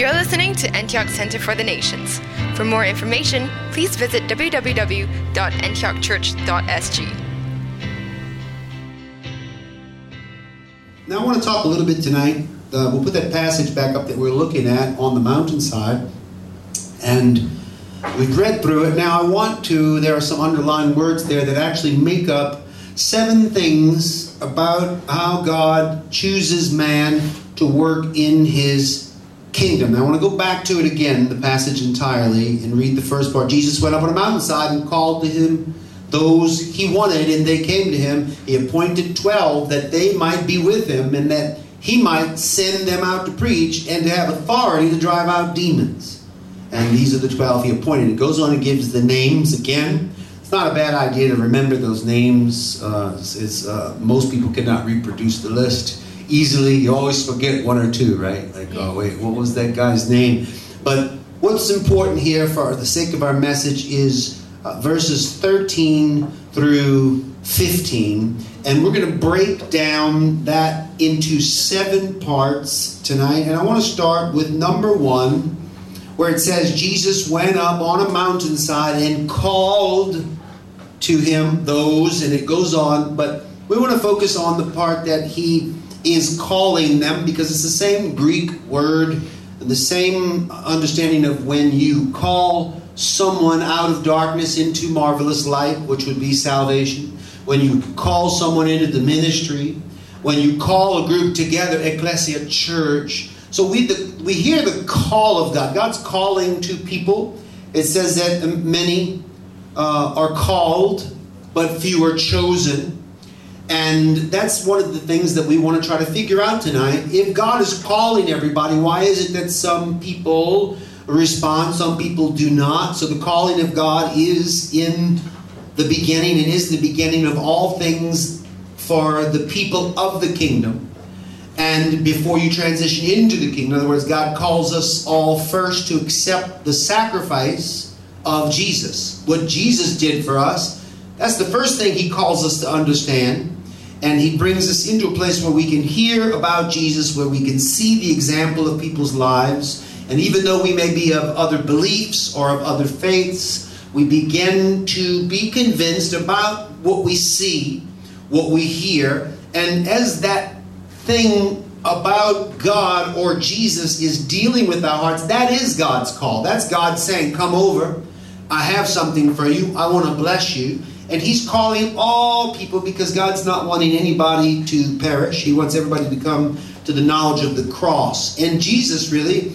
You're listening to Antioch Center for the Nations. For more information, please visit www.antiochchurch.sg. Now, I want to talk a little bit tonight. Uh, we'll put that passage back up that we're looking at on the mountainside. And we've read through it. Now, I want to, there are some underlying words there that actually make up seven things about how God chooses man to work in his kingdom. Now, I want to go back to it again, the passage entirely, and read the first part. Jesus went up on a mountainside and called to him those he wanted, and they came to him. He appointed twelve that they might be with him, and that he might send them out to preach and to have authority to drive out demons. And these are the twelve he appointed. It goes on and gives the names again. It's not a bad idea to remember those names. Uh, uh, most people cannot reproduce the list easily. You always forget one or two, right? Like, oh wait, what was that guy's name? But what's important here, for the sake of our message, is uh, verses 13 through 15. And we're going to break down that into seven parts tonight. And I want to start with number one, where it says Jesus went up on a mountainside and called to him those, and it goes on. But we want to focus on the part that he is calling them because it's the same Greek word, the same understanding of when you call someone out of darkness into marvelous light, which would be salvation, when you call someone into the ministry, when you call a group together, ecclesia, church. So we, the, we hear the call of God. God's calling to people. It says that many uh, are called, but few are chosen. And that's one of the things that we want to try to figure out tonight. If God is calling everybody, why is it that some people respond, some people do not. So the calling of God is in the beginning and is the beginning of all things for the people of the kingdom. And before you transition into the kingdom, in other words, God calls us all first to accept the sacrifice of Jesus. What Jesus did for us, that's the first thing He calls us to understand. And He brings us into a place where we can hear about Jesus, where we can see the example of people's lives and even though we may be of other beliefs or of other faiths, we begin to be convinced about what we see, what we hear, and as that thing about God or Jesus is dealing with our hearts, that is God's call. That's God saying, Come over. I have something for you. I want to bless you. And He's calling all people because God's not wanting anybody to perish. He wants everybody to come to the knowledge of the cross. And Jesus really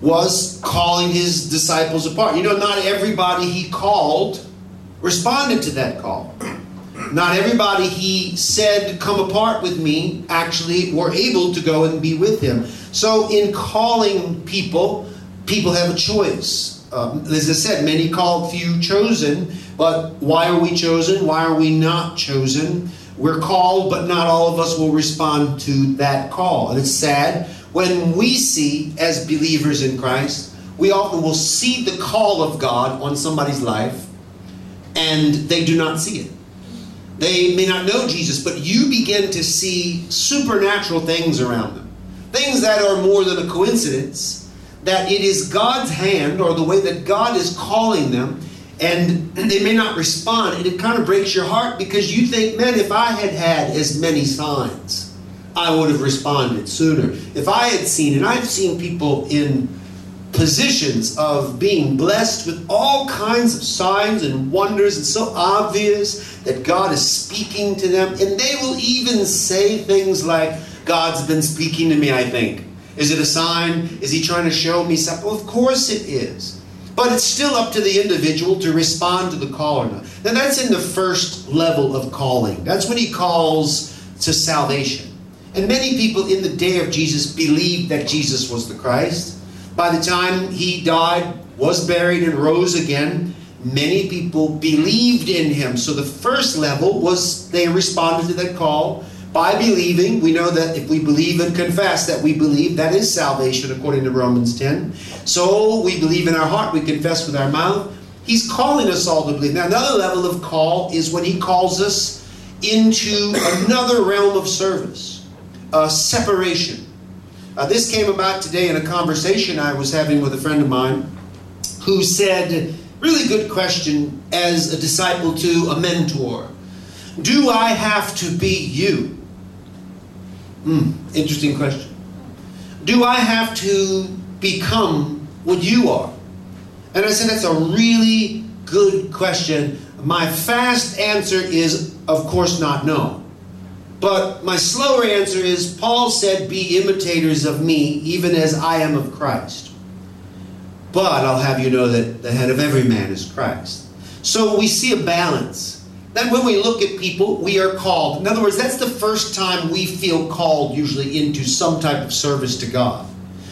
was calling his disciples apart. You know, not everybody he called responded to that call. Not everybody he said, Come apart with me, actually were able to go and be with him. So, in calling people, people have a choice. Um, as I said, many called, few chosen. But why are we chosen? Why are we not chosen? We're called, but not all of us will respond to that call. And it's sad when we see, as believers in Christ, we often will see the call of God on somebody's life and they do not see it. They may not know Jesus, but you begin to see supernatural things around them. Things that are more than a coincidence, that it is God's hand or the way that God is calling them, and they may not respond. And it kind of breaks your heart because you think, man, if I had had as many signs, I would have responded sooner. If I had seen, and I've seen people in positions of being blessed with all kinds of signs and wonders, and so obvious that God is speaking to them, and they will even say things like, God's been speaking to me, I think. Is it a sign? Is he trying to show me something? Well, of course it is. But it's still up to the individual to respond to the call or not. Now, that's in the first level of calling. That's when he calls to salvation. And many people in the day of Jesus believed that Jesus was the Christ. By the time he died, was buried, and rose again, many people believed in him. So the first level was they responded to that call by believing. We know that if we believe and confess that we believe, that is salvation according to Romans 10. So we believe in our heart, we confess with our mouth. He's calling us all to believe. Now, another level of call is when he calls us into another realm of service uh, separation. Uh, this came about today in a conversation I was having with a friend of mine who said, really good question as a disciple to a mentor. Do I have to be you? Hmm, interesting question. Do I have to become what you are? And I said, that's a really good question. My fast answer is, of course, not no. But my slower answer is, Paul said, be imitators of me, even as I am of Christ. But I'll have you know that the head of every man is Christ. So we see a balance. That when we look at people, we are called. In other words, that's the first time we feel called, usually, into some type of service to God.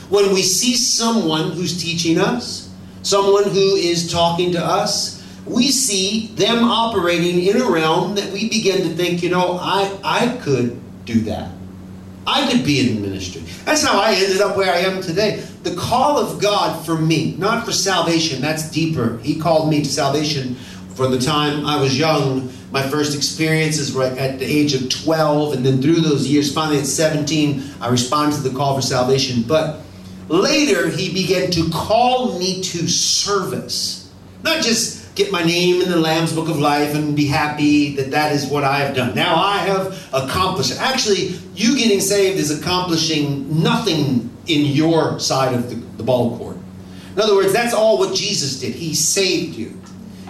When we see someone who's teaching us, someone who is talking to us, we see them operating in a realm that we begin to think, you know, I, I could do that. I could be in ministry. That's how I ended up where I am today. The call of God for me, not for salvation, that's deeper. He called me to salvation from the time I was young. My first experiences were at the age of 12, and then through those years, finally at 17, I responded to the call for salvation. But later, He began to call me to service. Not just get my name in the Lamb's Book of Life and be happy that that is what I have done. Now I have accomplished. Actually, you getting saved is accomplishing nothing in your side of the, the ball court. In other words, that's all what Jesus did. He saved you.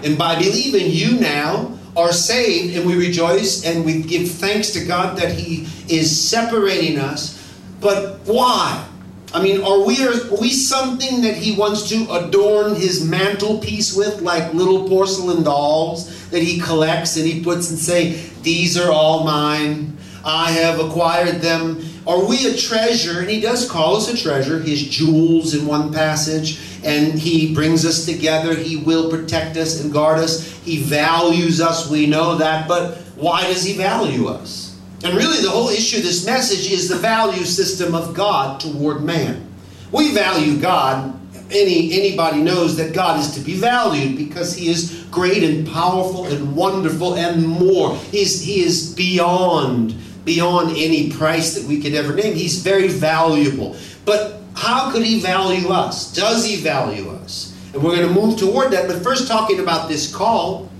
And by believing, you now are saved, and we rejoice and we give thanks to God that He is separating us. But why? I mean, are we, are we something that he wants to adorn his mantelpiece with, like little porcelain dolls that he collects and he puts and say, These are all mine. I have acquired them. Are we a treasure? And he does call us a treasure, his jewels in one passage, and he brings us together. He will protect us and guard us. He values us, we know that, but why does he value us? And really, the whole issue of this message is the value system of God toward man. We value God. Any, anybody knows that God is to be valued because He is great and powerful and wonderful and more. He's, he is beyond, beyond any price that we could ever name. He's very valuable. But how could He value us? Does He value us? And we're going to move toward that. But first, talking about this call,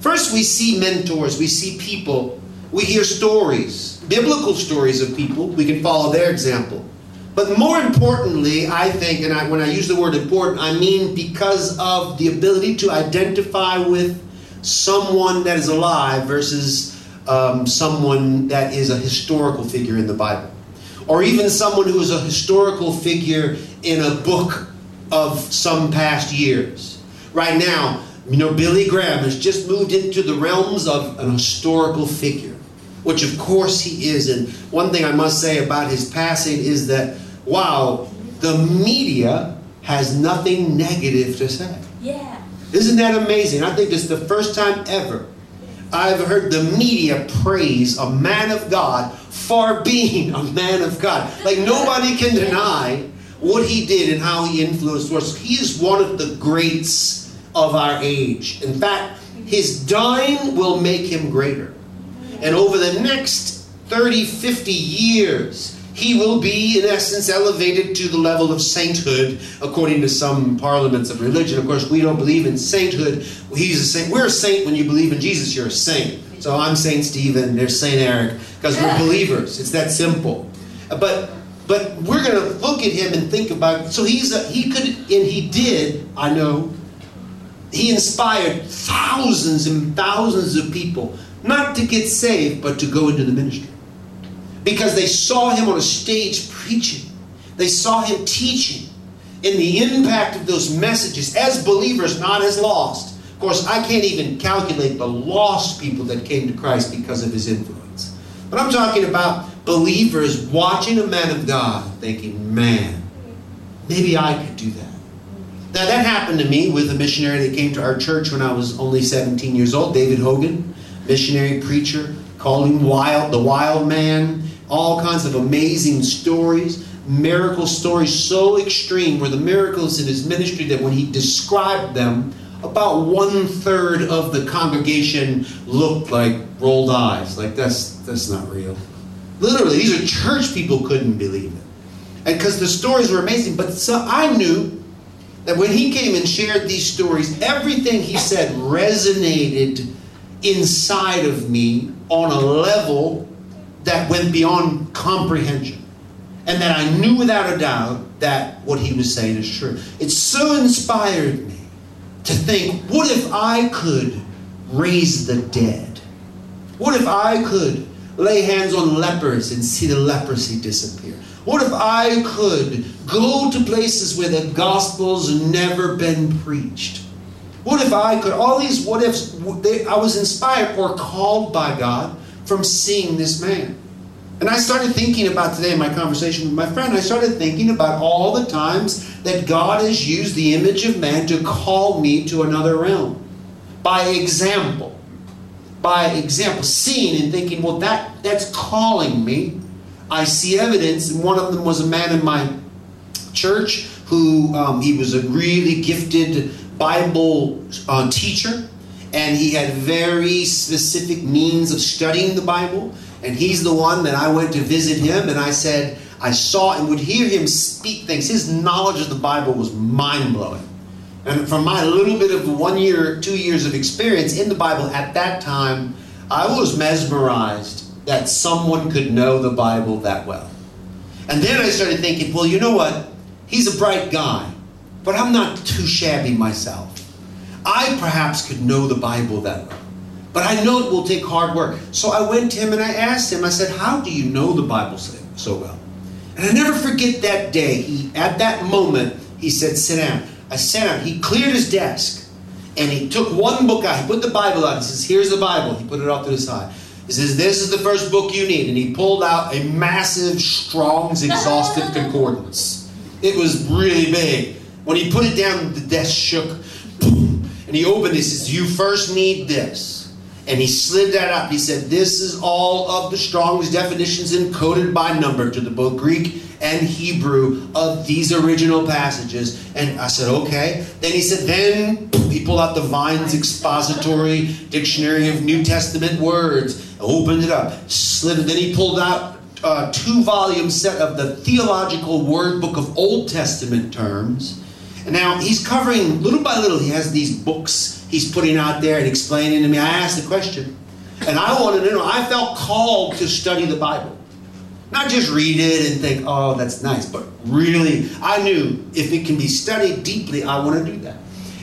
first we see mentors, we see people we hear stories, biblical stories of people. We can follow their example. But more importantly, I think, and I, when I use the word important, I mean because of the ability to identify with someone that is alive versus um, someone that is a historical figure in the Bible. Or even someone who is a historical figure in a book of some past years. Right now, you know, Billy Graham has just moved into the realms of an historical figure which of course he is. And one thing I must say about his passing is that, wow, the media has nothing negative to say. Yeah. Isn't that amazing? I think it's the first time ever I've heard the media praise a man of God for being a man of God. Like nobody can deny what he did and how he influenced us. He is one of the greats of our age. In fact, his dying will make him greater. And over the next 30, 50 years, he will be, in essence, elevated to the level of sainthood, according to some parliaments of religion. Of course, we don't believe in sainthood. He's a saint. We're a saint when you believe in Jesus, you're a saint. So I'm Saint Stephen, there's Saint Eric, because we're believers. It's that simple. But but we're going to look at him and think about. So he's a, he could and he did. I know. He inspired thousands and thousands of people not to get saved, but to go into the ministry. Because they saw him on a stage preaching, they saw him teaching, and the impact of those messages as believers, not as lost. Of course, I can't even calculate the lost people that came to Christ because of his influence. But I'm talking about believers watching a man of God thinking, man, maybe I could do that. Now, that happened to me with a missionary that came to our church when I was only 17 years old, David Hogan missionary preacher, called him wild, the wild man, all kinds of amazing stories, miracle stories so extreme were the miracles in his ministry that when he described them, about one third of the congregation looked like rolled eyes, like that's that's not real. Literally, these are church people couldn't believe it. And because the stories were amazing, but so I knew that when he came and shared these stories, everything he said resonated inside of me on a level that went beyond comprehension. And that I knew without a doubt that what he was saying is true. It so inspired me to think what if I could raise the dead? What if I could lay hands on lepers and see the leprosy disappear? What if I could go to places where the gospel's never been preached? What if I could? All these what ifs, I was inspired or called by God from seeing this man. And I started thinking about today in my conversation with my friend, I started thinking about all the times that God has used the image of man to call me to another realm. By example. By example. Seeing and thinking, well, that, that's calling me. I see evidence, and one of them was a man in my church who um, he was a really gifted Bible uh, teacher, and he had very specific means of studying the Bible. And he's the one that I went to visit him, and I said, I saw and would hear him speak things. His knowledge of the Bible was mind blowing. And from my little bit of one year, two years of experience in the Bible at that time, I was mesmerized that someone could know the Bible that well. And then I started thinking, well, you know what? He's a bright guy, but I'm not too shabby myself. I perhaps could know the Bible that well. But I know it will take hard work. So I went to him and I asked him, I said, How do you know the Bible so well? And I never forget that day. He, at that moment, he said, Sit down. I sat down. He cleared his desk and he took one book out. He put the Bible out. He says, Here's the Bible. He put it off to the side. He says, This is the first book you need. And he pulled out a massive Strong's Exhaustive Concordance. It was really big. When he put it down, the desk shook. And he opened it. He says, You first need this. And he slid that up. He said, This is all of the Strong's definitions encoded by number to the both Greek and Hebrew of these original passages. And I said, Okay. Then he said, Then he pulled out the Vine's expository dictionary of New Testament words, opened it up, slid it. Then he pulled out uh, two volume set of the theological word book of Old Testament terms. And now he's covering little by little, he has these books he's putting out there and explaining to me. I asked the question, and I wanted to know. I felt called to study the Bible. Not just read it and think, oh, that's nice, but really, I knew if it can be studied deeply, I want to do that.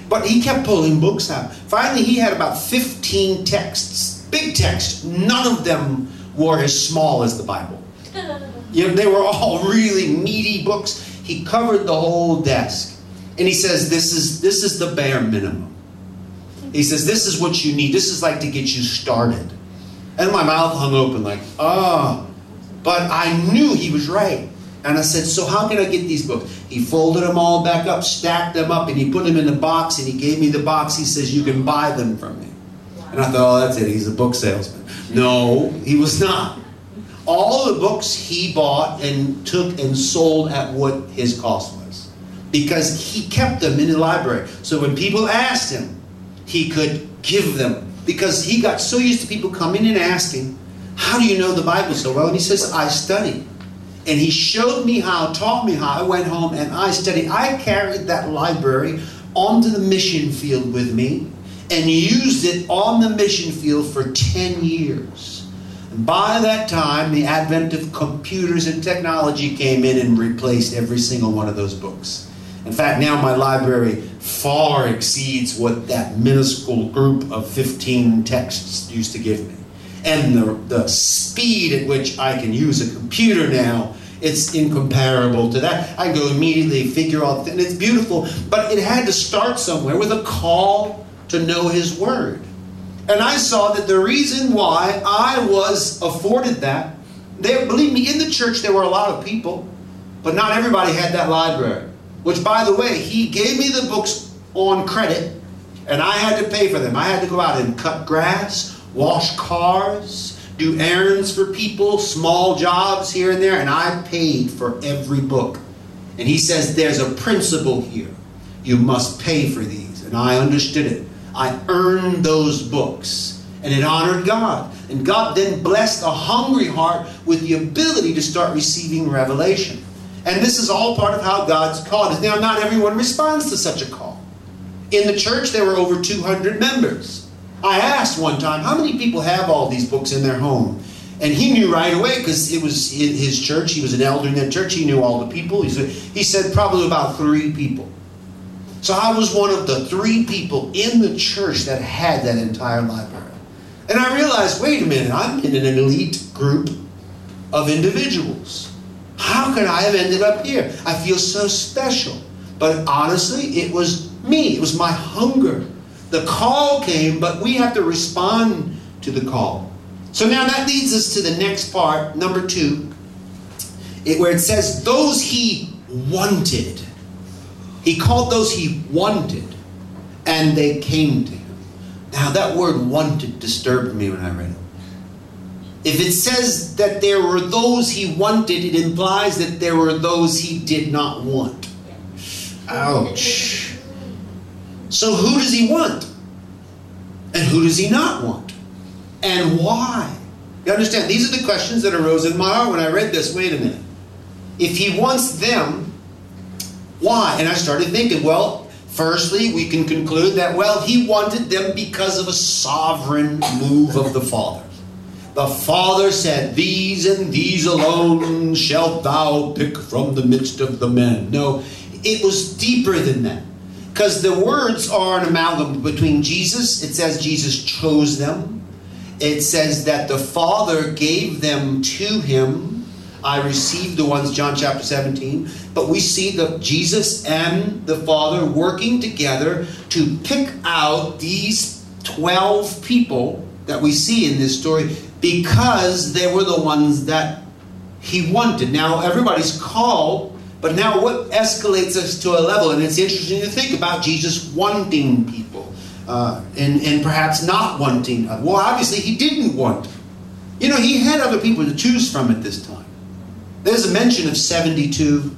But he kept pulling books out. Finally, he had about 15 texts, big texts. None of them were as small as the Bible. You know, they were all really meaty books. He covered the whole desk. And he says, this is, this is the bare minimum. He says, This is what you need. This is like to get you started. And my mouth hung open, like. Oh. But I knew he was right. And I said, So how can I get these books? He folded them all back up, stacked them up, and he put them in a box and he gave me the box. He says, You can buy them from me. And I thought, Oh, that's it. He's a book salesman. No, he was not. All the books he bought and took and sold at what his cost. Because he kept them in the library. So when people asked him, he could give them. Because he got so used to people coming and asking, How do you know the Bible so well? And he says, I study. And he showed me how, taught me how. I went home and I studied. I carried that library onto the mission field with me and used it on the mission field for 10 years. And by that time, the advent of computers and technology came in and replaced every single one of those books. In fact, now my library far exceeds what that minuscule group of 15 texts used to give me. And the, the speed at which I can use a computer now, it's incomparable to that. I go immediately figure out, and it's beautiful, but it had to start somewhere with a call to know His Word. And I saw that the reason why I was afforded that, believe me, in the church there were a lot of people, but not everybody had that library. Which, by the way, he gave me the books on credit, and I had to pay for them. I had to go out and cut grass, wash cars, do errands for people, small jobs here and there, and I paid for every book. And he says there's a principle here. You must pay for these. And I understood it. I earned those books. And it honored God. And God then blessed a hungry heart with the ability to start receiving revelation. And this is all part of how God's called us. Now, not everyone responds to such a call. In the church, there were over 200 members. I asked one time, how many people have all these books in their home? And he knew right away because it was his church. He was an elder in that church. He knew all the people. He said, he said probably about three people. So I was one of the three people in the church that had that entire library. And I realized, wait a minute, I'm in an elite group of individuals. How could I have ended up here? I feel so special. But honestly, it was me. It was my hunger. The call came, but we have to respond to the call. So now that leads us to the next part, number two, it, where it says, those he wanted. He called those he wanted, and they came to him. Now, that word wanted disturbed me when I read it. If it says that there were those he wanted, it implies that there were those he did not want. Ouch. So, who does he want? And who does he not want? And why? You understand? These are the questions that arose in my heart when I read this. Wait a minute. If he wants them, why? And I started thinking, well, firstly, we can conclude that, well, he wanted them because of a sovereign move of the Father. The Father said, These and these alone shalt thou pick from the midst of the men. No, it was deeper than that. Because the words are an amalgam between Jesus, it says Jesus chose them. It says that the Father gave them to him I received the ones, John chapter 17. But we see the Jesus and the Father working together to pick out these 12 people that we see in this story because they were the ones that he wanted. Now, everybody's called, but now what escalates us to a level, and it's interesting to think about Jesus wanting people uh, and, and perhaps not wanting. Well, obviously, he didn't want. You know, he had other people to choose from at this time. There's a mention of 72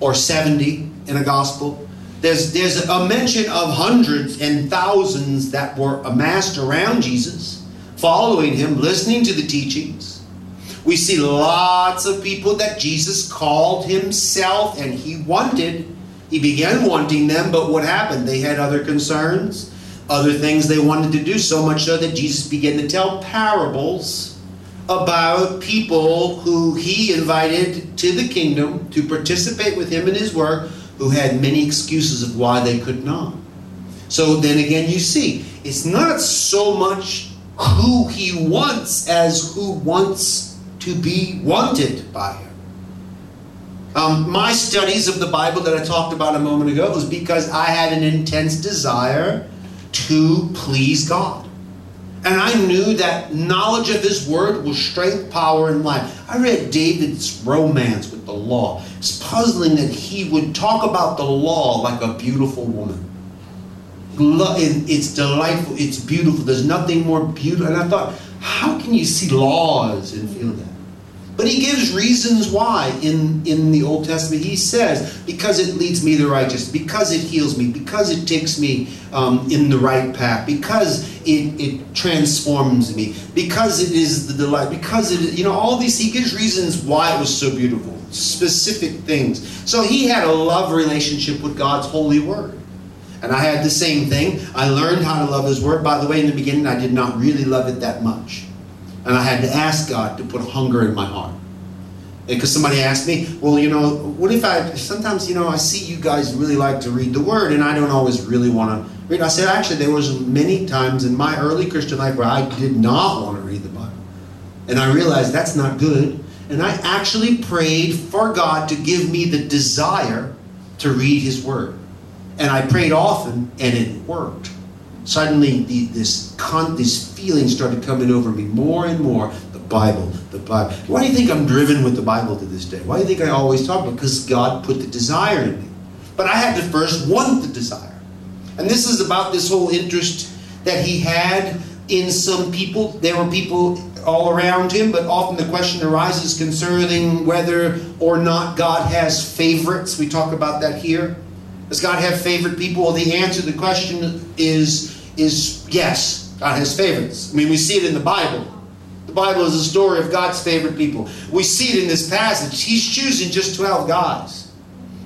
or 70 in a gospel. There's, there's a mention of hundreds and thousands that were amassed around Jesus, following him, listening to the teachings. We see lots of people that Jesus called himself and he wanted. He began wanting them, but what happened? They had other concerns, other things they wanted to do, so much so that Jesus began to tell parables about people who he invited to the kingdom to participate with him in his work who had many excuses of why they could not. So then again, you see, it's not so much who he wants as who wants to be wanted by him. Um, my studies of the Bible that I talked about a moment ago was because I had an intense desire to please God. And I knew that knowledge of His Word was strength, power, and life. I read David's romance with the law. It's puzzling that he would talk about the law like a beautiful woman. It's delightful, it's beautiful. There's nothing more beautiful. And I thought, how can you see laws and feel that? But he gives reasons why in, in the Old Testament. He says, because it leads me to righteousness, because it heals me, because it takes me um, in the right path, because it, it transforms me, because it is the delight, because it, you know, all these, he gives reasons why it was so beautiful, specific things. So he had a love relationship with God's holy word. And I had the same thing. I learned how to love his word. By the way, in the beginning, I did not really love it that much. And I had to ask God to put hunger in my heart. Because somebody asked me, well, you know, what if I, sometimes, you know, I see you guys really like to read the Word and I don't always really want to read. I said, actually, there was many times in my early Christian life where I did not want to read the Bible. And I realized that's not good. And I actually prayed for God to give me the desire to read His Word. And I prayed often and it worked suddenly the, this con, this feeling started coming over me more and more. The Bible, the Bible. Why do you think I'm driven with the Bible to this day? Why do you think I always talk? Because God put the desire in me. But I had to first want the desire. And this is about this whole interest that he had in some people. There were people all around him, but often the question arises concerning whether or not God has favorites. We talk about that here. Does God have favorite people? Well, the answer to the question is is yes, God has favorites. I mean, we see it in the Bible. The Bible is a story of God's favorite people. We see it in this passage. He's choosing just 12 guys.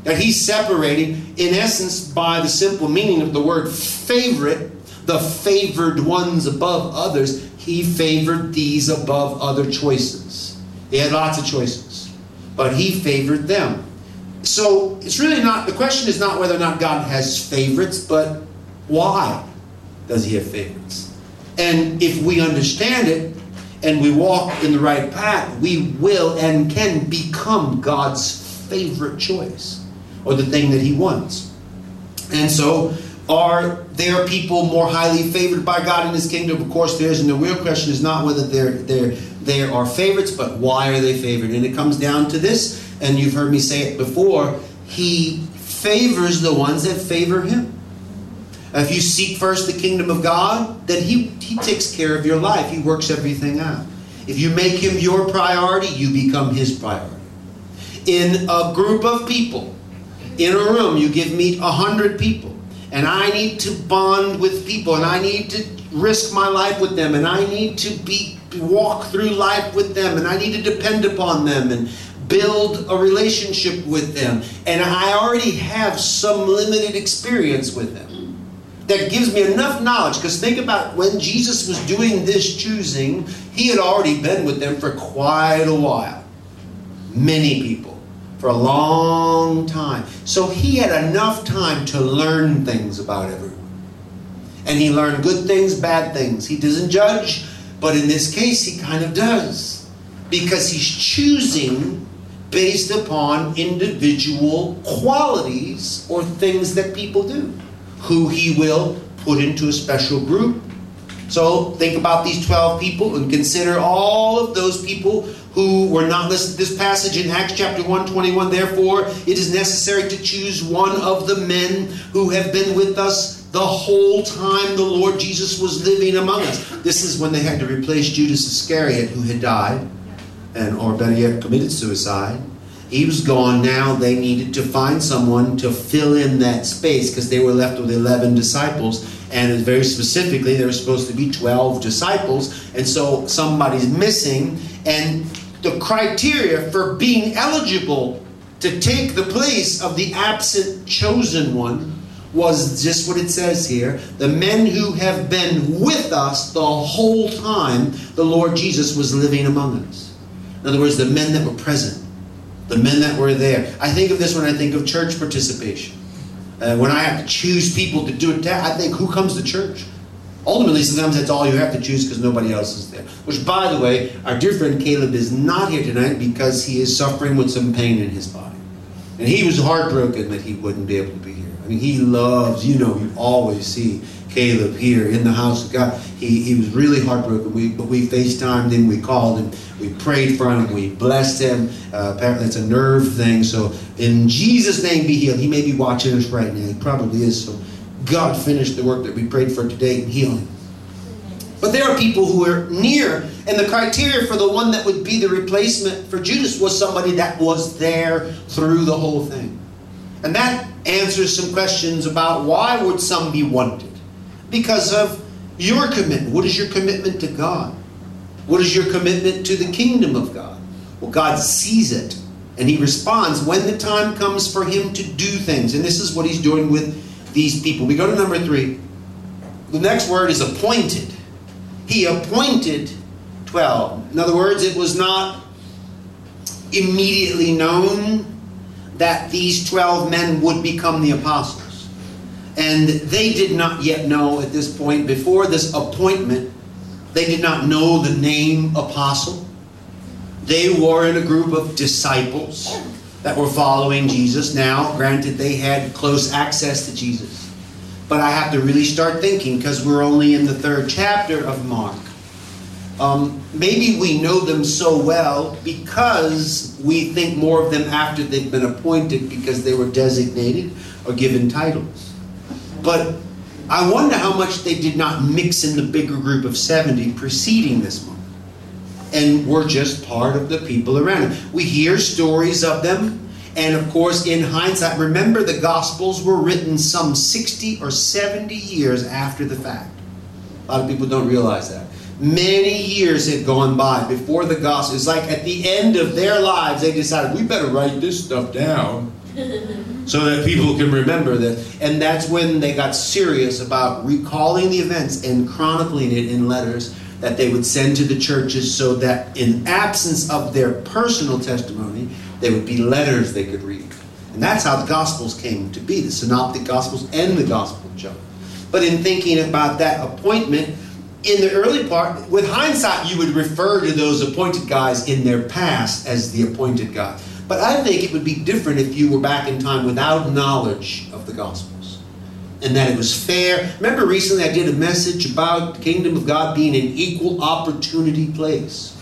That he's separating, in essence, by the simple meaning of the word favorite, the favored ones above others. He favored these above other choices. They had lots of choices, but he favored them. So it's really not, the question is not whether or not God has favorites, but why does he have favorites? And if we understand it and we walk in the right path, we will and can become God's favorite choice or the thing that he wants. And so, are there people more highly favored by God in his kingdom? Of course, there is. And the real question is not whether they're, they're, they are favorites, but why are they favored? And it comes down to this, and you've heard me say it before He favors the ones that favor Him. If you seek first the kingdom of God, then he, he takes care of your life. He works everything out. If you make Him your priority, you become His priority. In a group of people, in a room, you give me a hundred people, and I need to bond with people, and I need to risk my life with them, and I need to be walk through life with them, and I need to depend upon them and build a relationship with them, and I already have some limited experience with them that gives me enough knowledge. Because think about when Jesus was doing this choosing, he had already been with them for quite a while. Many people. For a long time. So he had enough time to learn things about everyone. And he learned good things, bad things. He doesn't judge, but in this case, he kind of does. Because he's choosing based upon individual qualities or things that people do who he will put into a special group. So think about these 12 people and consider all of those people who were not listed this passage in Acts chapter 121. Therefore, it is necessary to choose one of the men who have been with us the whole time the Lord Jesus was living among us. This is when they had to replace Judas Iscariot, who had died, and or better yet, committed suicide. He was gone now. They needed to find someone to fill in that space because they were left with 11 disciples. And very specifically, there were supposed to be 12 disciples. And so somebody's missing. And the criteria for being eligible to take the place of the absent chosen one was just what it says here the men who have been with us the whole time the Lord Jesus was living among us. In other words, the men that were present the men that were there. I think of this when I think of church participation. Uh, when I have to choose people to do it, I think who comes to church? Ultimately, sometimes that's all you have to choose because nobody else is there. Which, by the way, our dear friend Caleb is not here tonight because he is suffering with some pain in his body. And he was heartbroken that he wouldn't be able to be here. I mean, he loves, you know, you always see Caleb here in the house of God. He, he was really heartbroken. We, but we FaceTimed him, we called him, we prayed for him, we blessed him. Uh, apparently, it's a nerve thing. So, in Jesus' name, be healed. He may be watching us right now. He probably is. So, God finished the work that we prayed for today and heal him. But there are people who are near, and the criteria for the one that would be the replacement for Judas was somebody that was there through the whole thing. And that answers some questions about why would some be wanted? Because of your commitment. What is your commitment to God? What is your commitment to the kingdom of God? Well, God sees it and He responds when the time comes for Him to do things. And this is what He's doing with these people. We go to number three. The next word is appointed. He appointed 12. In other words, it was not immediately known that these 12 men would become the apostles. And they did not yet know at this point, before this appointment, they did not know the name apostle. They were in a group of disciples that were following Jesus. Now, granted, they had close access to Jesus. But I have to really start thinking because we're only in the third chapter of Mark. Um, maybe we know them so well because we think more of them after they've been appointed because they were designated or given titles. But I wonder how much they did not mix in the bigger group of 70 preceding this moment. And were just part of the people around them. We hear stories of them. And of course, in hindsight, remember the Gospels were written some 60 or 70 years after the fact. A lot of people don't realize that. Many years had gone by before the Gospels. It's like at the end of their lives, they decided, we better write this stuff down so that people can remember that. And that's when they got serious about recalling the events and chronicling it in letters that they would send to the churches so that in absence of their personal testimony, there would be letters they could read. And that's how the Gospels came to be the Synoptic Gospels and the Gospel of John. But in thinking about that appointment, in the early part, with hindsight, you would refer to those appointed guys in their past as the appointed guy. But I think it would be different if you were back in time without knowledge of the Gospels and that it was fair. Remember, recently I did a message about the kingdom of God being an equal opportunity place,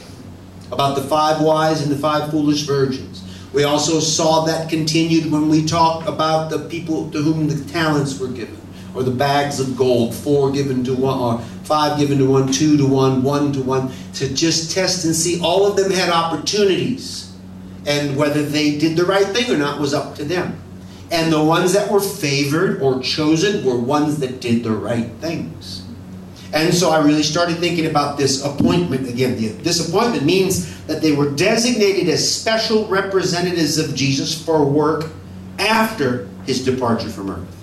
about the five wise and the five foolish virgins. We also saw that continued when we talked about the people to whom the talents were given, or the bags of gold, four given to one, or five given to one, two to one, one to one, to just test and see. All of them had opportunities, and whether they did the right thing or not was up to them. And the ones that were favored or chosen were ones that did the right things. And so I really started thinking about this appointment again. This appointment means that they were designated as special representatives of Jesus for work after his departure from earth.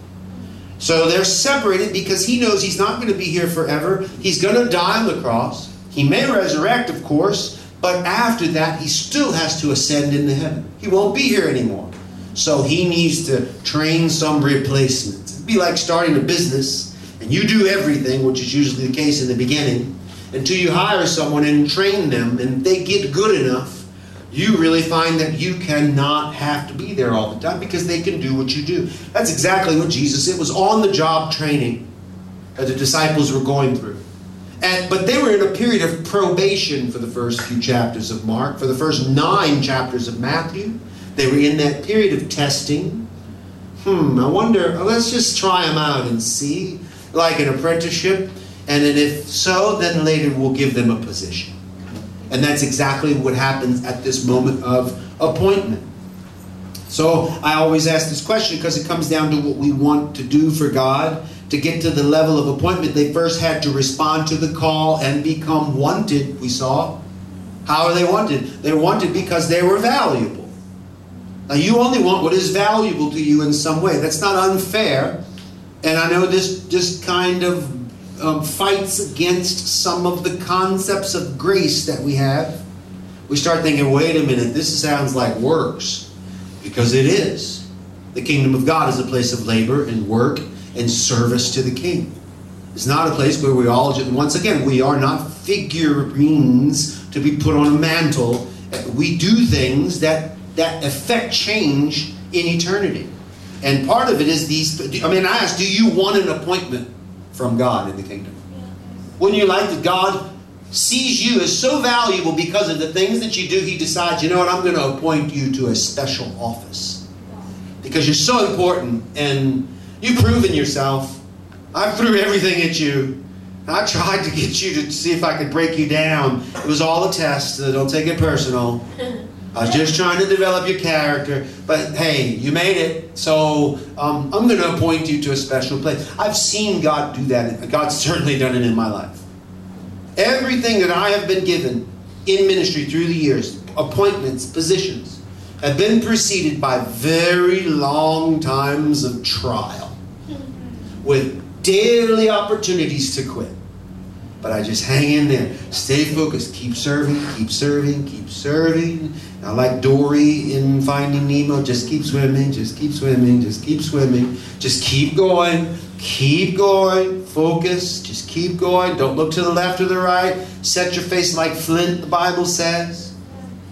So they're separated because he knows he's not going to be here forever. He's going to die on the cross. He may resurrect, of course, but after that, he still has to ascend into heaven. He won't be here anymore. So he needs to train some replacement. It'd be like starting a business and you do everything, which is usually the case in the beginning, until you hire someone and train them and they get good enough, you really find that you cannot have to be there all the time because they can do what you do. That's exactly what Jesus, it was on the job training that the disciples were going through. And, but they were in a period of probation for the first few chapters of Mark, for the first nine chapters of Matthew. They were in that period of testing. Hmm, I wonder, let's just try them out and see, like an apprenticeship. And then if so, then later we'll give them a position. And that's exactly what happens at this moment of appointment. So I always ask this question because it comes down to what we want to do for God. To get to the level of appointment, they first had to respond to the call and become wanted, we saw. How are they wanted? They're wanted because they were valuable. Now, you only want what is valuable to you in some way. That's not unfair. And I know this just kind of um, fights against some of the concepts of grace that we have. We start thinking, wait a minute, this sounds like works. Because it is. The kingdom of God is a place of labor and work and service to the king. It's not a place where we all, just, once again, we are not figurines to be put on a mantle. We do things that that affect change in eternity. And part of it is these. I mean, I ask, do you want an appointment from God in the kingdom? Wouldn't you like that God sees you as so valuable because of the things that you do? He decides, you know what, I'm going to appoint you to a special office because you're so important and you've proven yourself. I threw everything at you. I tried to get you to see if I could break you down. It was all a test. So don't take it personal. I was just trying to develop your character, but hey, you made it. So um, I'm going to appoint you to a special place. I've seen God do that. God's certainly done it in my life. Everything that I have been given in ministry through the years, appointments, positions, have been preceded by very long times of trial with daily opportunities to quit. But I just hang in there, stay focused, keep serving, keep serving, keep serving. I like Dory in Finding Nemo, just keep swimming, just keep swimming, just keep swimming, just keep going, keep going, focus, just keep going. Don't look to the left or the right. Set your face like flint, the Bible says.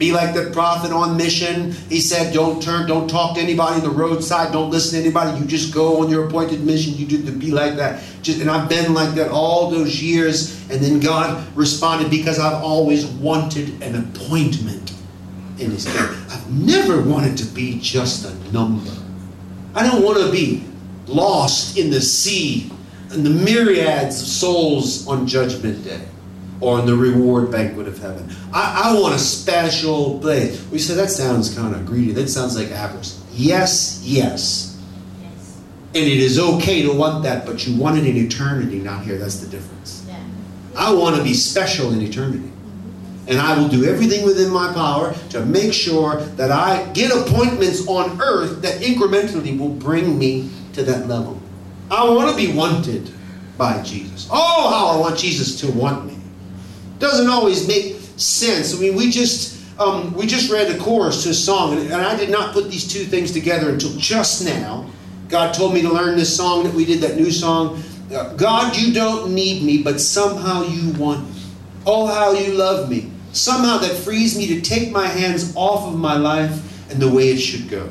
Be like the prophet on mission. He said, Don't turn, don't talk to anybody on the roadside, don't listen to anybody. You just go on your appointed mission. You do to be like that. Just and I've been like that all those years. And then God responded because I've always wanted an appointment in his kingdom. I've never wanted to be just a number. I don't want to be lost in the sea and the myriads of souls on judgment day or in the reward banquet of heaven. I, I want a special place. We say that sounds kind of greedy. That sounds like avarice. Yes, yes. yes. And it is okay to want that, but you want it in eternity, not here. That's the difference. Yeah. I want to be special in eternity. And I will do everything within my power to make sure that I get appointments on earth that incrementally will bring me to that level. I want to be wanted by Jesus. Oh, how I want Jesus to want me. Doesn't always make sense. I mean, we just um, we just read a chorus to a song, and, and I did not put these two things together until just now. God told me to learn this song that we did, that new song. Uh, God, you don't need me, but somehow you want me. Oh, how you love me. Somehow that frees me to take my hands off of my life and the way it should go.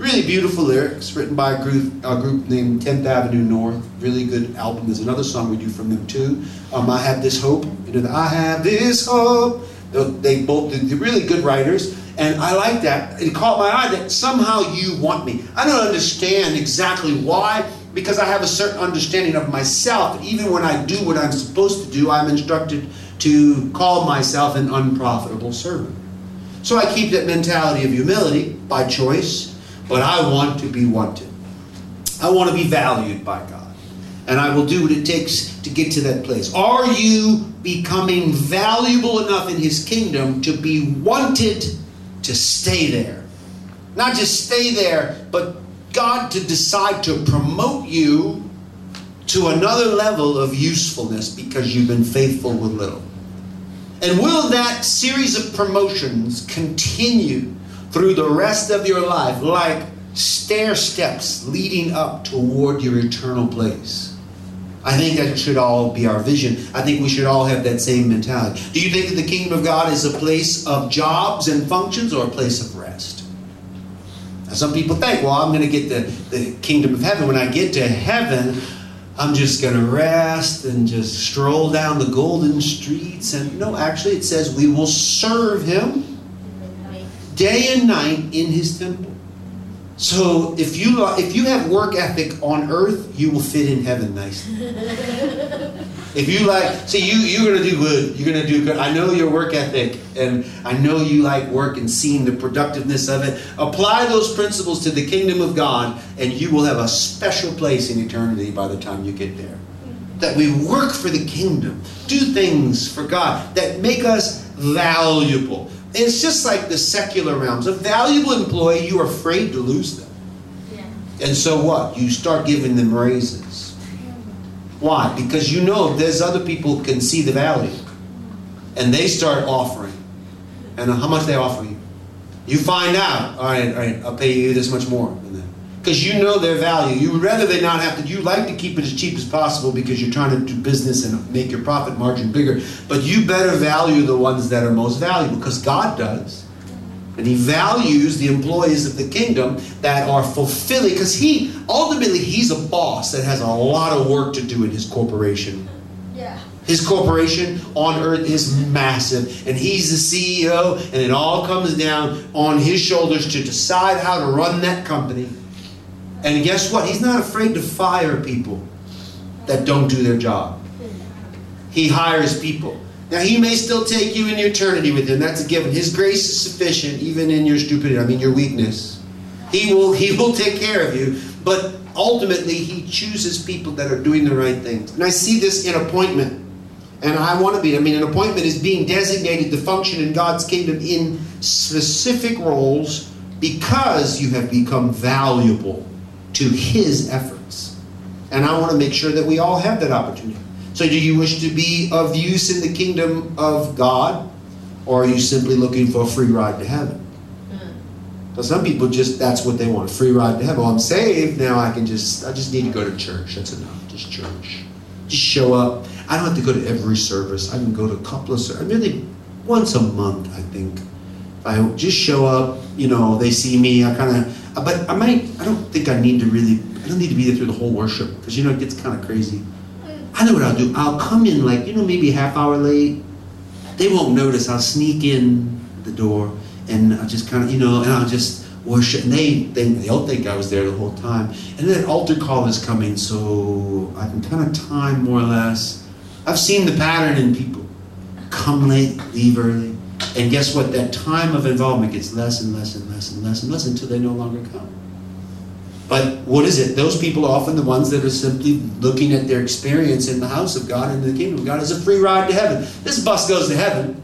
Really beautiful lyrics written by a group, a group named 10th Avenue North. Really good album. There's another song we do from them too. Um, I have this hope. You know, I have this hope. They both, they're really good writers. And I like that. It caught my eye that somehow you want me. I don't understand exactly why, because I have a certain understanding of myself. Even when I do what I'm supposed to do, I'm instructed to call myself an unprofitable servant. So I keep that mentality of humility by choice, but I want to be wanted. I want to be valued by God. And I will do what it takes to get to that place. Are you becoming valuable enough in His kingdom to be wanted to stay there? Not just stay there, but God to decide to promote you to another level of usefulness because you've been faithful with little. And will that series of promotions continue through the rest of your life like stair steps leading up toward your eternal place? I think that should all be our vision. I think we should all have that same mentality. Do you think that the kingdom of God is a place of jobs and functions or a place of rest? Now, some people think, well, I'm going to get the, the kingdom of heaven. When I get to heaven, I'm just going to rest and just stroll down the golden streets. And no, actually, it says we will serve him day and night in his temple. So if you if you have work ethic on earth, you will fit in heaven nicely. if you like, see you you're gonna do good. You're gonna do good. I know your work ethic, and I know you like work and seeing the productiveness of it. Apply those principles to the kingdom of God, and you will have a special place in eternity by the time you get there. That we work for the kingdom, do things for God that make us valuable. It's just like the secular realms. A valuable employee, you're afraid to lose them. Yeah. And so what? You start giving them raises. Why? Because you know there's other people can see the value. And they start offering. And how much they offer you. You find out, all right, all right, I'll pay you this much more because you know their value. You would rather they not have to. You like to keep it as cheap as possible because you're trying to do business and make your profit margin bigger. But you better value the ones that are most valuable because God does. And he values the employees of the kingdom that are fulfilling because he ultimately he's a boss that has a lot of work to do in his corporation. Yeah. His corporation on earth is massive, and he's the CEO, and it all comes down on his shoulders to decide how to run that company and guess what? He's not afraid to fire people that don't do their job. He hires people. Now, he may still take you in eternity with him. That's a given. His grace is sufficient even in your stupidity, I mean, your weakness. He will, he will take care of you. But ultimately, he chooses people that are doing the right things. And I see this in appointment. And I want to be, I mean, an appointment is being designated to function in God's kingdom in specific roles because you have become valuable to his efforts. And I want to make sure that we all have that opportunity. So, do you wish to be of use in the kingdom of God, or are you simply looking for a free ride to heaven? Hmm. So some people just that's what they want, a free ride to heaven. Well, I'm saved now. I can just I just need to go to church. That's enough. Just church. Just show up. I don't have to go to every service. I can go to a couple of services. Really, once a month, I think. I just show up. You know, they see me. I kind of Uh, but I might, I don't think I need to really, I don't need to be there through the whole worship because you know it gets kind of crazy. I know what I'll do. I'll come in like, you know, maybe a half hour late. They won't notice. I'll sneak in the door and I'll just kind of, you know, and I'll just worship. And they, they, they'll think I was there the whole time. And then altar call is coming, so I can kind of time more or less. I've seen the pattern in people come late, leave early. And guess what? That time of involvement gets less and less and less and less and less until they no longer come. But what is it? Those people are often the ones that are simply looking at their experience in the house of God and in the kingdom of God as a free ride to heaven. This bus goes to heaven,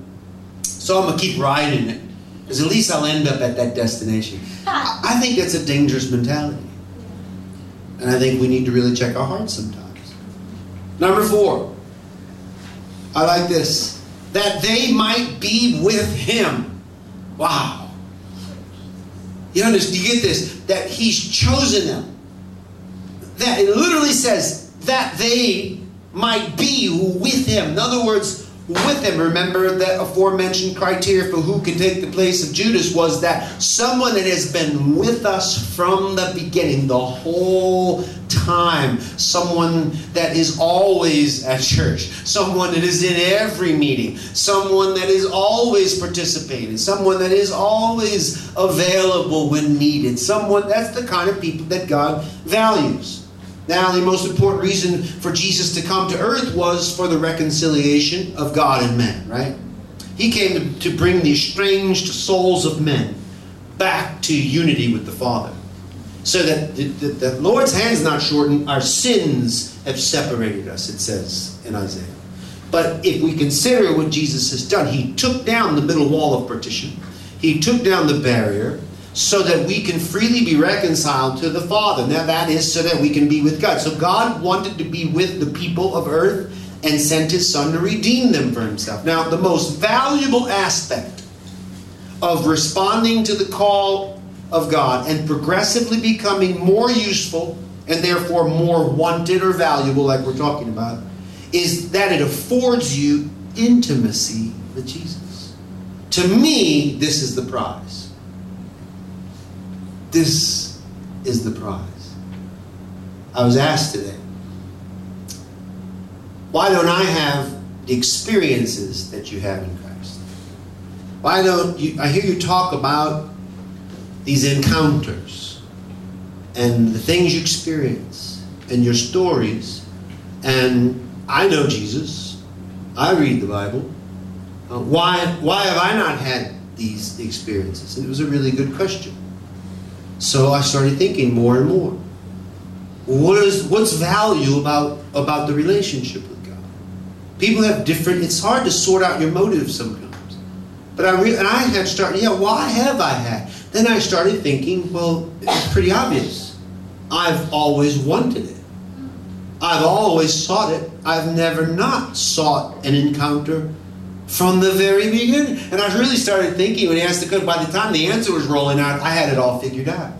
so I'm going to keep riding it. Because at least I'll end up at that destination. I think that's a dangerous mentality. And I think we need to really check our hearts sometimes. Number four, I like this. That they might be with him. Wow. You understand? You get this? That he's chosen them. That it literally says that they might be with him. In other words, with him. Remember that aforementioned criteria for who can take the place of Judas was that someone that has been with us from the beginning, the whole time, someone that is always at church, someone that is in every meeting, someone that is always participating, someone that is always available when needed, someone that's the kind of people that God values. Now, the most important reason for Jesus to come to earth was for the reconciliation of God and men, right? He came to, to bring the estranged souls of men back to unity with the Father. So that the, the, the Lord's hand's not shortened, our sins have separated us, it says in Isaiah. But if we consider what Jesus has done, He took down the middle wall of partition, He took down the barrier, so that we can freely be reconciled to the Father. Now, that is so that we can be with God. So, God wanted to be with the people of earth and sent His Son to redeem them for Himself. Now, the most valuable aspect of responding to the call of God and progressively becoming more useful and therefore more wanted or valuable, like we're talking about, is that it affords you intimacy with Jesus. To me, this is the prize. This is the prize. I was asked today, why don't I have the experiences that you have in Christ? Why don't you, I hear you talk about these encounters and the things you experience and your stories, and I know Jesus. I read the Bible. Uh, why, why have I not had these experiences? And it was a really good question. So I started thinking more and more. What is what's value about about the relationship with God? People have different. It's hard to sort out your motives sometimes. But I re, and I had started. Yeah, why have I had? Then I started thinking. Well, it's pretty obvious. I've always wanted it. I've always sought it. I've never not sought an encounter from the very beginning. And I really started thinking when he asked the question, by the time the answer was rolling out, I had it all figured out.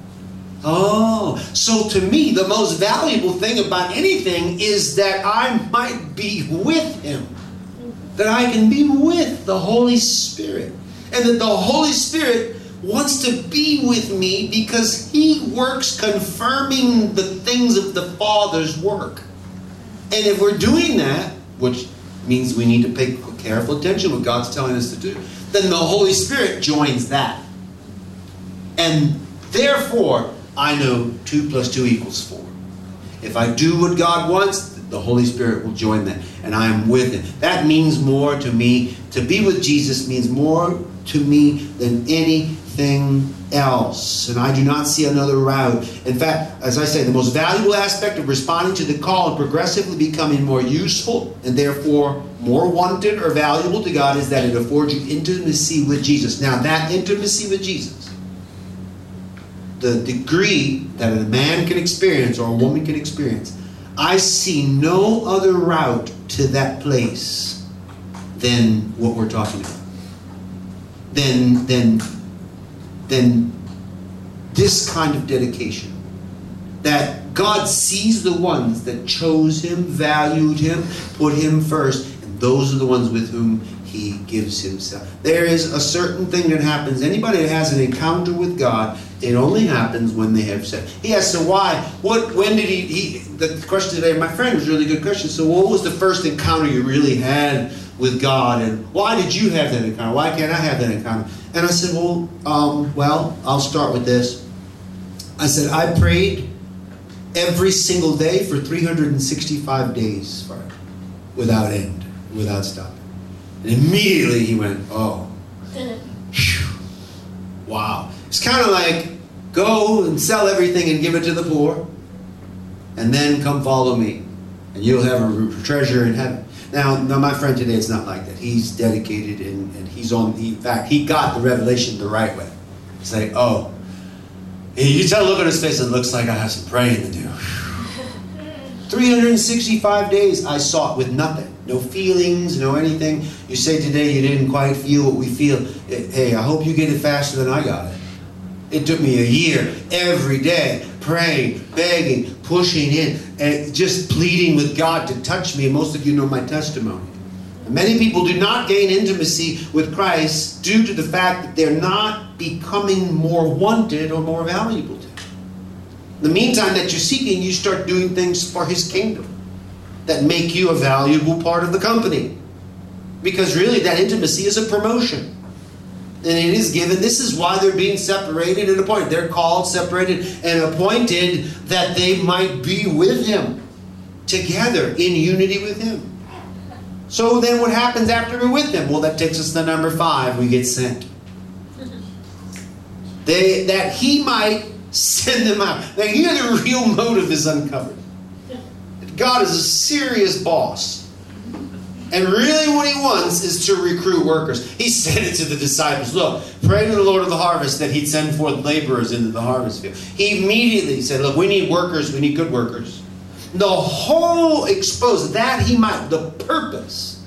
Oh, so to me, the most valuable thing about anything is that I might be with him. That I can be with the Holy Spirit. And that the Holy Spirit wants to be with me because he works confirming the things of the Father's work. And if we're doing that, which means we need to pay careful attention what God's telling us to do, then the Holy Spirit joins that. And therefore, I know 2 plus 2 equals 4. If I do what God wants, the Holy Spirit will join that, and I am with Him. That means more to me. To be with Jesus means more to me than anything else. And I do not see another route. In fact, as I say, the most valuable aspect of responding to the call and progressively becoming more useful and therefore more wanted or valuable to God is that it affords you intimacy with Jesus. Now, that intimacy with Jesus, the degree that a man can experience or a woman can experience, I see no other route to that place than what we're talking about. Than, than than this kind of dedication. That God sees the ones that chose Him, valued Him, put Him first, and those are the ones with whom He gives Himself. There is a certain thing that happens. Anybody that has an encounter with God, it only happens when they have said. He asked, so why? What? When did he? he the question today, my friend, was a really good question. So, what was the first encounter you really had with God, and why did you have that encounter? Why can't I have that encounter? And I said, well, um, well, I'll start with this. I said, I prayed every single day for 365 days without end, without stopping. And immediately he went, oh, wow. It's kind of like Go and sell everything and give it to the poor, and then come follow me, and you'll have a treasure in heaven. Now, now my friend today is not like that. He's dedicated and, and he's on, he, in fact, he got the revelation the right way. It's like, oh, you tell a look on his face, it looks like I have some praying to do. 365 days I sought with nothing. No feelings, no anything. You say today you didn't quite feel what we feel. Eh, hey, I hope you get it faster than I got it. It took me a year, every day, praying, begging, pushing in, and just pleading with God to touch me. Most of you know my testimony. Many people do not gain intimacy with Christ due to the fact that they're not becoming more wanted or more valuable to Him. In the meantime that you're seeking, you start doing things for His kingdom that make you a valuable part of the company. Because really, that intimacy is a promotion and it is given. This is why they're being separated and appointed. They're called, separated, and appointed that they might be with Him together in unity with Him. So then, what happens after we're with Him? Well, that takes us to number five. We get sent. They, that He might send them out. Now, here the real motive is uncovered. God is a serious boss. And really, what he wants is to recruit workers. He said it to the disciples Look, pray to the Lord of the harvest that he'd send forth laborers into the harvest field. He immediately said, Look, we need workers, we need good workers. The whole exposed that he might, the purpose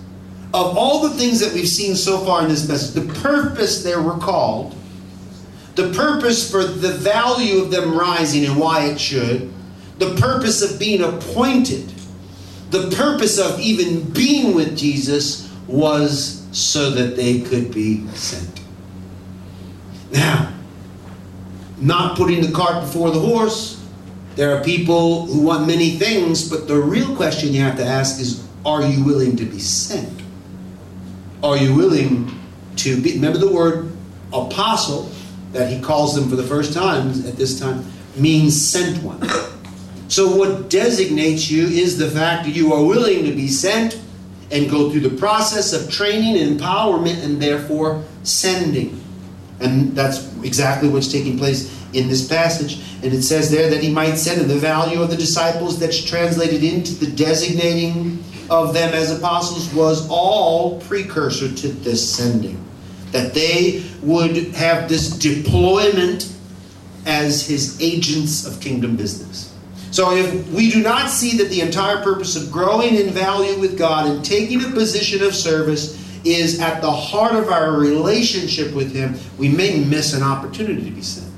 of all the things that we've seen so far in this message, the purpose they were called, the purpose for the value of them rising and why it should, the purpose of being appointed the purpose of even being with Jesus was so that they could be sent. Now, not putting the cart before the horse, there are people who want many things, but the real question you have to ask is are you willing to be sent? Are you willing to be, remember the word apostle that he calls them for the first time at this time, means sent one. So, what designates you is the fact that you are willing to be sent and go through the process of training and empowerment and therefore sending. And that's exactly what's taking place in this passage. And it says there that he might send, and the value of the disciples that's translated into the designating of them as apostles was all precursor to this sending. That they would have this deployment as his agents of kingdom business. So if we do not see that the entire purpose of growing in value with God and taking a position of service is at the heart of our relationship with Him, we may miss an opportunity to be sent.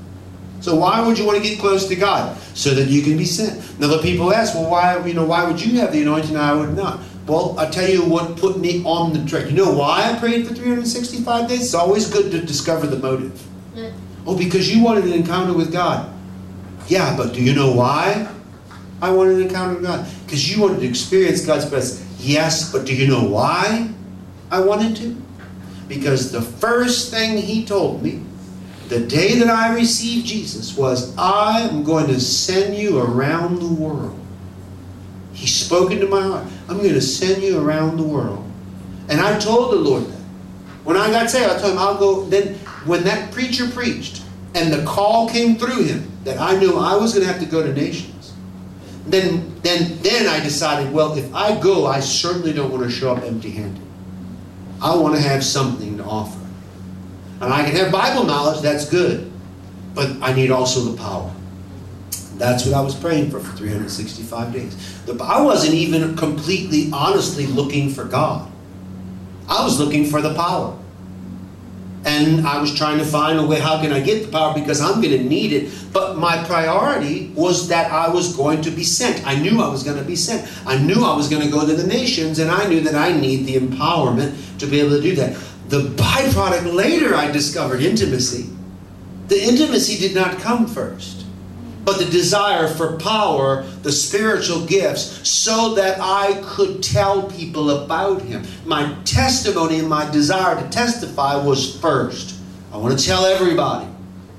So why would you want to get close to God? So that you can be sent. Now the people ask, well, why you know why would you have the anointing? And I would not. Well, I'll tell you what put me on the track. You know why I prayed for 365 days? It's always good to discover the motive. Yeah. Oh, because you wanted an encounter with God. Yeah, but do you know why? I wanted an encounter God. Because you wanted to experience God's presence. Yes, but do you know why I wanted to? Because the first thing He told me the day that I received Jesus was, I am going to send you around the world. He spoke into my heart. I'm going to send you around the world. And I told the Lord that. When I got saved, I told him, I'll go. Then, when that preacher preached and the call came through him that I knew I was going to have to go to nations, then, then, then I decided, well, if I go, I certainly don't want to show up empty handed. I want to have something to offer. And I can have Bible knowledge, that's good. But I need also the power. That's what I was praying for for 365 days. I wasn't even completely, honestly looking for God. I was looking for the power. And I was trying to find a way, how can I get the power? Because I'm going to need it. But my priority was that I was going to be sent. I knew I was going to be sent. I knew I was going to go to the nations, and I knew that I need the empowerment to be able to do that. The byproduct later, I discovered intimacy. The intimacy did not come first but the desire for power, the spiritual gifts, so that I could tell people about Him. My testimony and my desire to testify was first. I want to tell everybody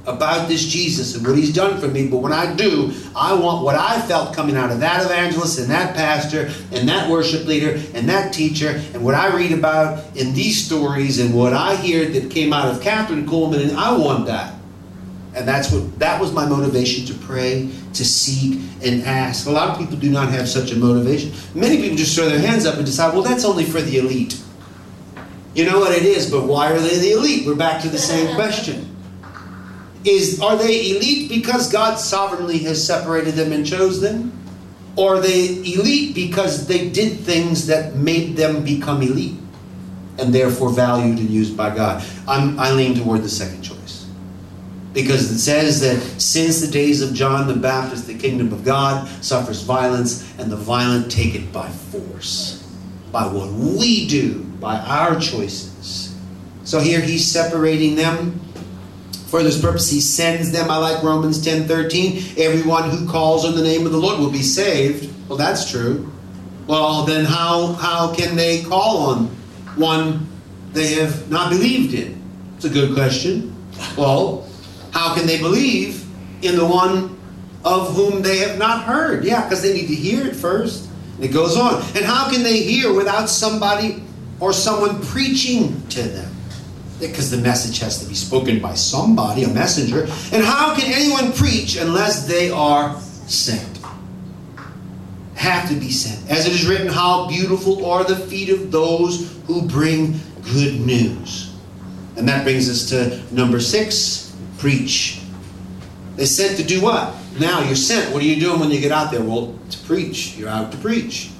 about this Jesus and what He's done for me, but when I do, I want what I felt coming out of that evangelist and that pastor and that worship leader and that teacher and what I read about in these stories and what I hear that came out of Kathryn Kuhlman, and I want that. And that's what that was my motivation to pray, to seek, and ask. A lot of people do not have such a motivation. Many people just throw their hands up and decide, well, that's only for the elite. You know what it is, but why are they the elite? We're back to the same question. Is are they elite because God sovereignly has separated them and chose them? Or are they elite because they did things that made them become elite and therefore valued and used by God? I'm, I lean toward the second choice. Because it says that since the days of John the Baptist, the kingdom of God suffers violence, and the violent take it by force. By what we do, by our choices. So here he's separating them for this purpose, he sends them. I like Romans 10 13. Everyone who calls on the name of the Lord will be saved. Well, that's true. Well, then how, how can they call on one they have not believed in? It's a good question. Well, how can they believe in the one of whom they have not heard? Yeah, because they need to hear it first. And it goes on. And how can they hear without somebody or someone preaching to them? because the message has to be spoken by somebody, a messenger. And how can anyone preach unless they are sent? Have to be sent. As it is written, how beautiful are the feet of those who bring good news. And that brings us to number six preach. They sent to do what? Now you're sent. What are you doing when you get out there? Well, to preach. You're out to preach.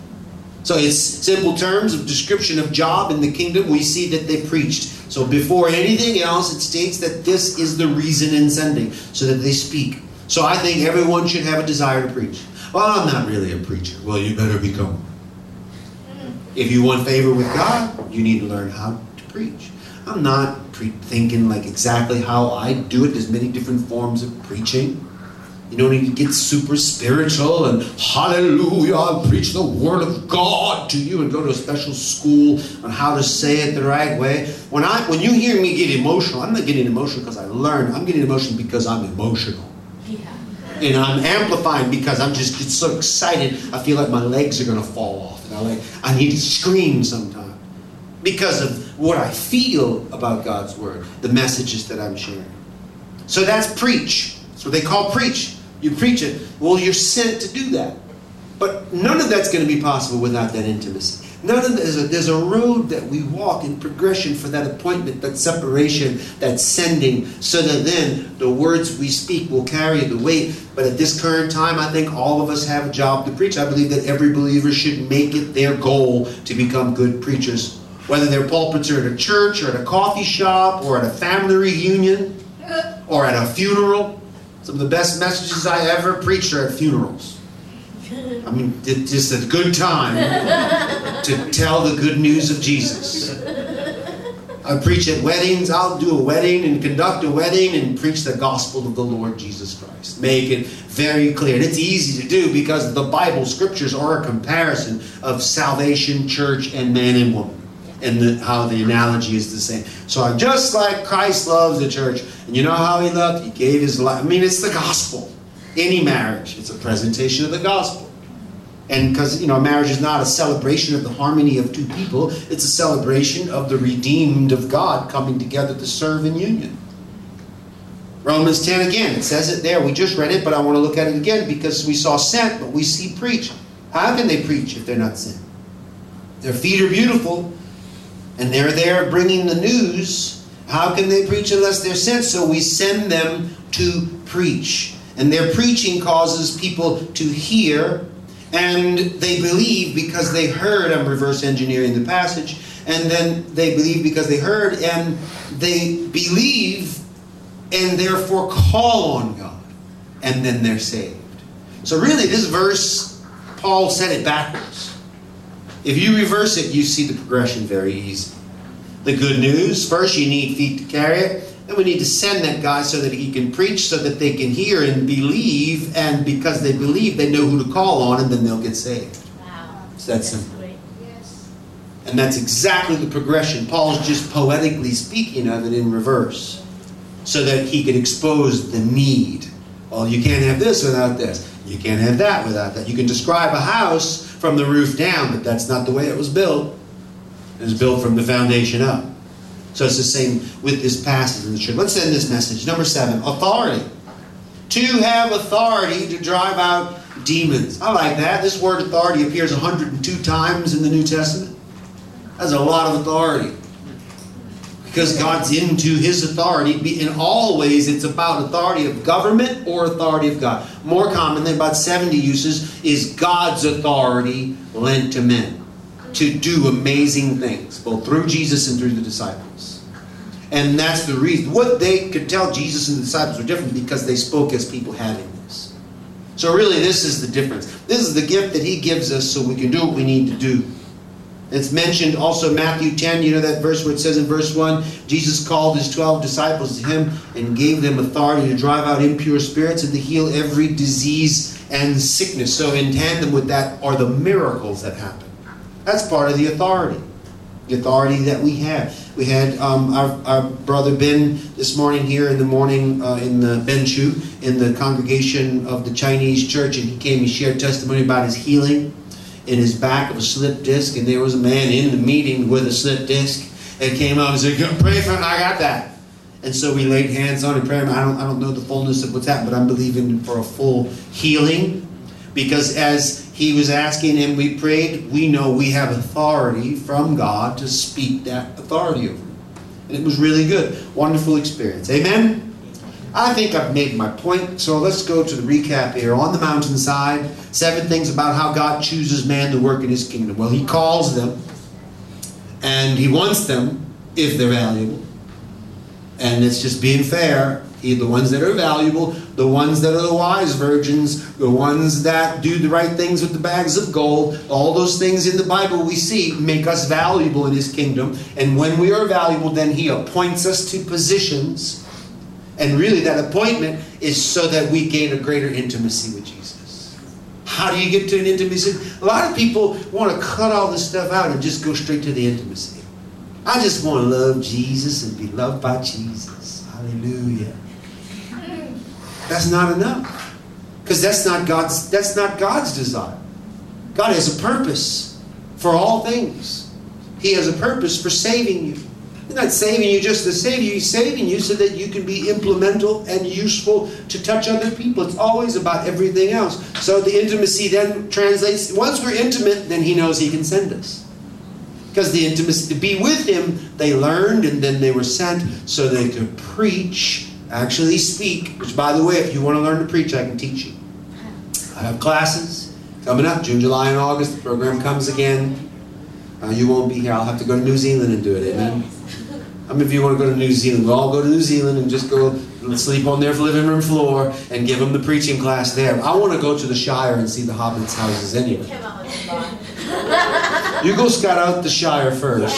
So it's simple terms of description of job in the kingdom. We see that they preached. So before anything else, it states that this is the reason in sending, so that they speak. So I think everyone should have a desire to preach. Well, I'm not really a preacher. Well, you better become one. If you want favor with God, you need to learn how to preach. I'm not thinking like exactly how I do it. There's many different forms of preaching. You don't need to get super spiritual and hallelujah, I'll preach the word of God to you and go to a special school on how to say it the right way. When I when you hear me get emotional, I'm not getting emotional because I learned. I'm getting emotional because I'm emotional. Yeah. And I'm amplifying because I'm just get so excited. I feel like my legs are gonna fall off. And I like I need to scream sometimes. Because of what I feel about God's word, the messages that I'm sharing. So that's preach. That's what they call preach. You preach it. Well, you're sent to do that. But none of that's going to be possible without that intimacy. None of there's a, there's a road that we walk in progression for that appointment, that separation, that sending, so that then the words we speak will carry the weight. But at this current time, I think all of us have a job to preach. I believe that every believer should make it their goal to become good preachers. Whether their pulpits are at a church or at a coffee shop or at a family reunion or at a funeral, some of the best messages I ever preached are at funerals. I mean, it's just a good time to tell the good news of Jesus. I preach at weddings. I'll do a wedding and conduct a wedding and preach the gospel of the Lord Jesus Christ. Make it very clear. And it's easy to do because the Bible scriptures are a comparison of salvation, church, and man and woman and the, how the analogy is the same. So just like Christ loves the church. And you know how he loved? He gave his life. I mean, it's the gospel. Any marriage, it's a presentation of the gospel. And because, you know, marriage is not a celebration of the harmony of two people, it's a celebration of the redeemed of God coming together to serve in union. Romans 10 again, it says it there. We just read it, but I want to look at it again because we saw sent, but we see preach. How can they preach if they're not sent? Their feet are beautiful, and they're there bringing the news. How can they preach unless they're sent? So we send them to preach. And their preaching causes people to hear, and they believe because they heard. I'm reverse engineering the passage. And then they believe because they heard, and they believe, and therefore call on God. And then they're saved. So, really, this verse, Paul said it backwards. If you reverse it, you see the progression very easy. The good news first, you need feet to carry it. Then we need to send that guy so that he can preach, so that they can hear and believe. And because they believe, they know who to call on, and then they'll get saved. Wow. It's that simple. Yes. And that's exactly the progression. Paul's just poetically speaking of it in reverse, so that he could expose the need. Well, you can't have this without this. You can't have that without that. You can describe a house from the roof down, but that's not the way it was built. It was built from the foundation up. So it's the same with this passage in the church. Let's end this message. Number seven, authority. To have authority to drive out demons. I like that. This word authority appears 102 times in the New Testament. That's a lot of authority. Because God's into his authority. In all ways, it's about authority of government or authority of God. More commonly, about 70 uses, is God's authority lent to men to do amazing things, both through Jesus and through the disciples. And that's the reason. What they could tell Jesus and the disciples were different because they spoke as people having this. So, really, this is the difference. This is the gift that He gives us so we can do what we need to do. It's mentioned also Matthew 10, you know that verse where it says in verse 1 Jesus called his 12 disciples to him and gave them authority to drive out impure spirits and to heal every disease and sickness. So, in tandem with that are the miracles that happen. That's part of the authority, the authority that we have. We had um, our, our brother Ben this morning here in the morning uh, in the Ben Chu in the congregation of the Chinese church, and he came and shared testimony about his healing in his back of a slip disc, and there was a man in the meeting with a slip disc and came up and said, "Pray for him. I got that." And so we laid hands on him, prayed. I don't, I don't know the fullness of what's happened, but I'm believing for a full healing because as he was asking and we prayed, we know we have authority from God to speak that authority over him. And it was really good. Wonderful experience. Amen? I think I've made my point, so let's go to the recap here. On the mountainside, seven things about how God chooses man to work in his kingdom. Well, he calls them, and he wants them if they're valuable. And it's just being fair. He, the ones that are valuable, the ones that are the wise virgins, the ones that do the right things with the bags of gold, all those things in the Bible we see make us valuable in his kingdom. And when we are valuable, then he appoints us to positions and really, that appointment is so that we gain a greater intimacy with Jesus. How do you get to an intimacy? A lot of people want to cut all this stuff out and just go straight to the intimacy. I just want to love Jesus and be loved by Jesus. Hallelujah. That's not enough. Because that's not God's that's not God's desire. God has a purpose for all things. He has a purpose for saving you. He's not saving you just to save you. He's saving you so that you can be implemental and useful to touch other people. It's always about everything else. So the intimacy then translates. Once we're intimate, then He knows He can send us. Because the intimacy to be with Him, they learned and then they were sent so they could preach, actually speak. Which, by the way, if you want to learn to preach, I can teach you. I have classes coming up June, July, and August. The program comes again. Uh, you won't be here. I'll have to go to New Zealand and do it. Amen. How many of you want to go to New Zealand? We'll all go to New Zealand and just go and sleep on their living room floor and give them the preaching class there. I want to go to the Shire and see the Hobbits' houses anyway. You go scout out the Shire first.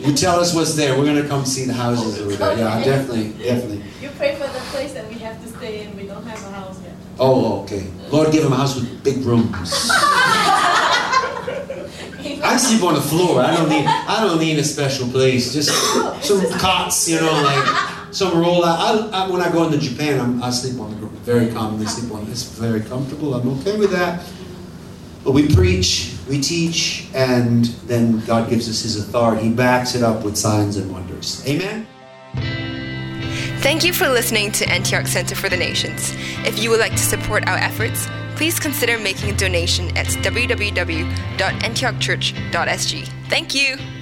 You tell us what's there. We're going to come see the houses over there. Yeah, definitely, definitely. You pray for the place that we have to stay in. We don't have a house yet. Oh, okay. Lord, give them a house with big rooms. I sleep on the floor. I don't need. I don't need a special place. Just some cots, you know, like some roll out. I, I, when I go into Japan, I'm, I sleep on the ground. Very commonly sleep on. It's very comfortable. I'm okay with that. But we preach, we teach, and then God gives us His authority. He backs it up with signs and wonders. Amen. Thank you for listening to Antioch Center for the Nations. If you would like to support our efforts, please consider making a donation at www.antiochchurch.sg. Thank you.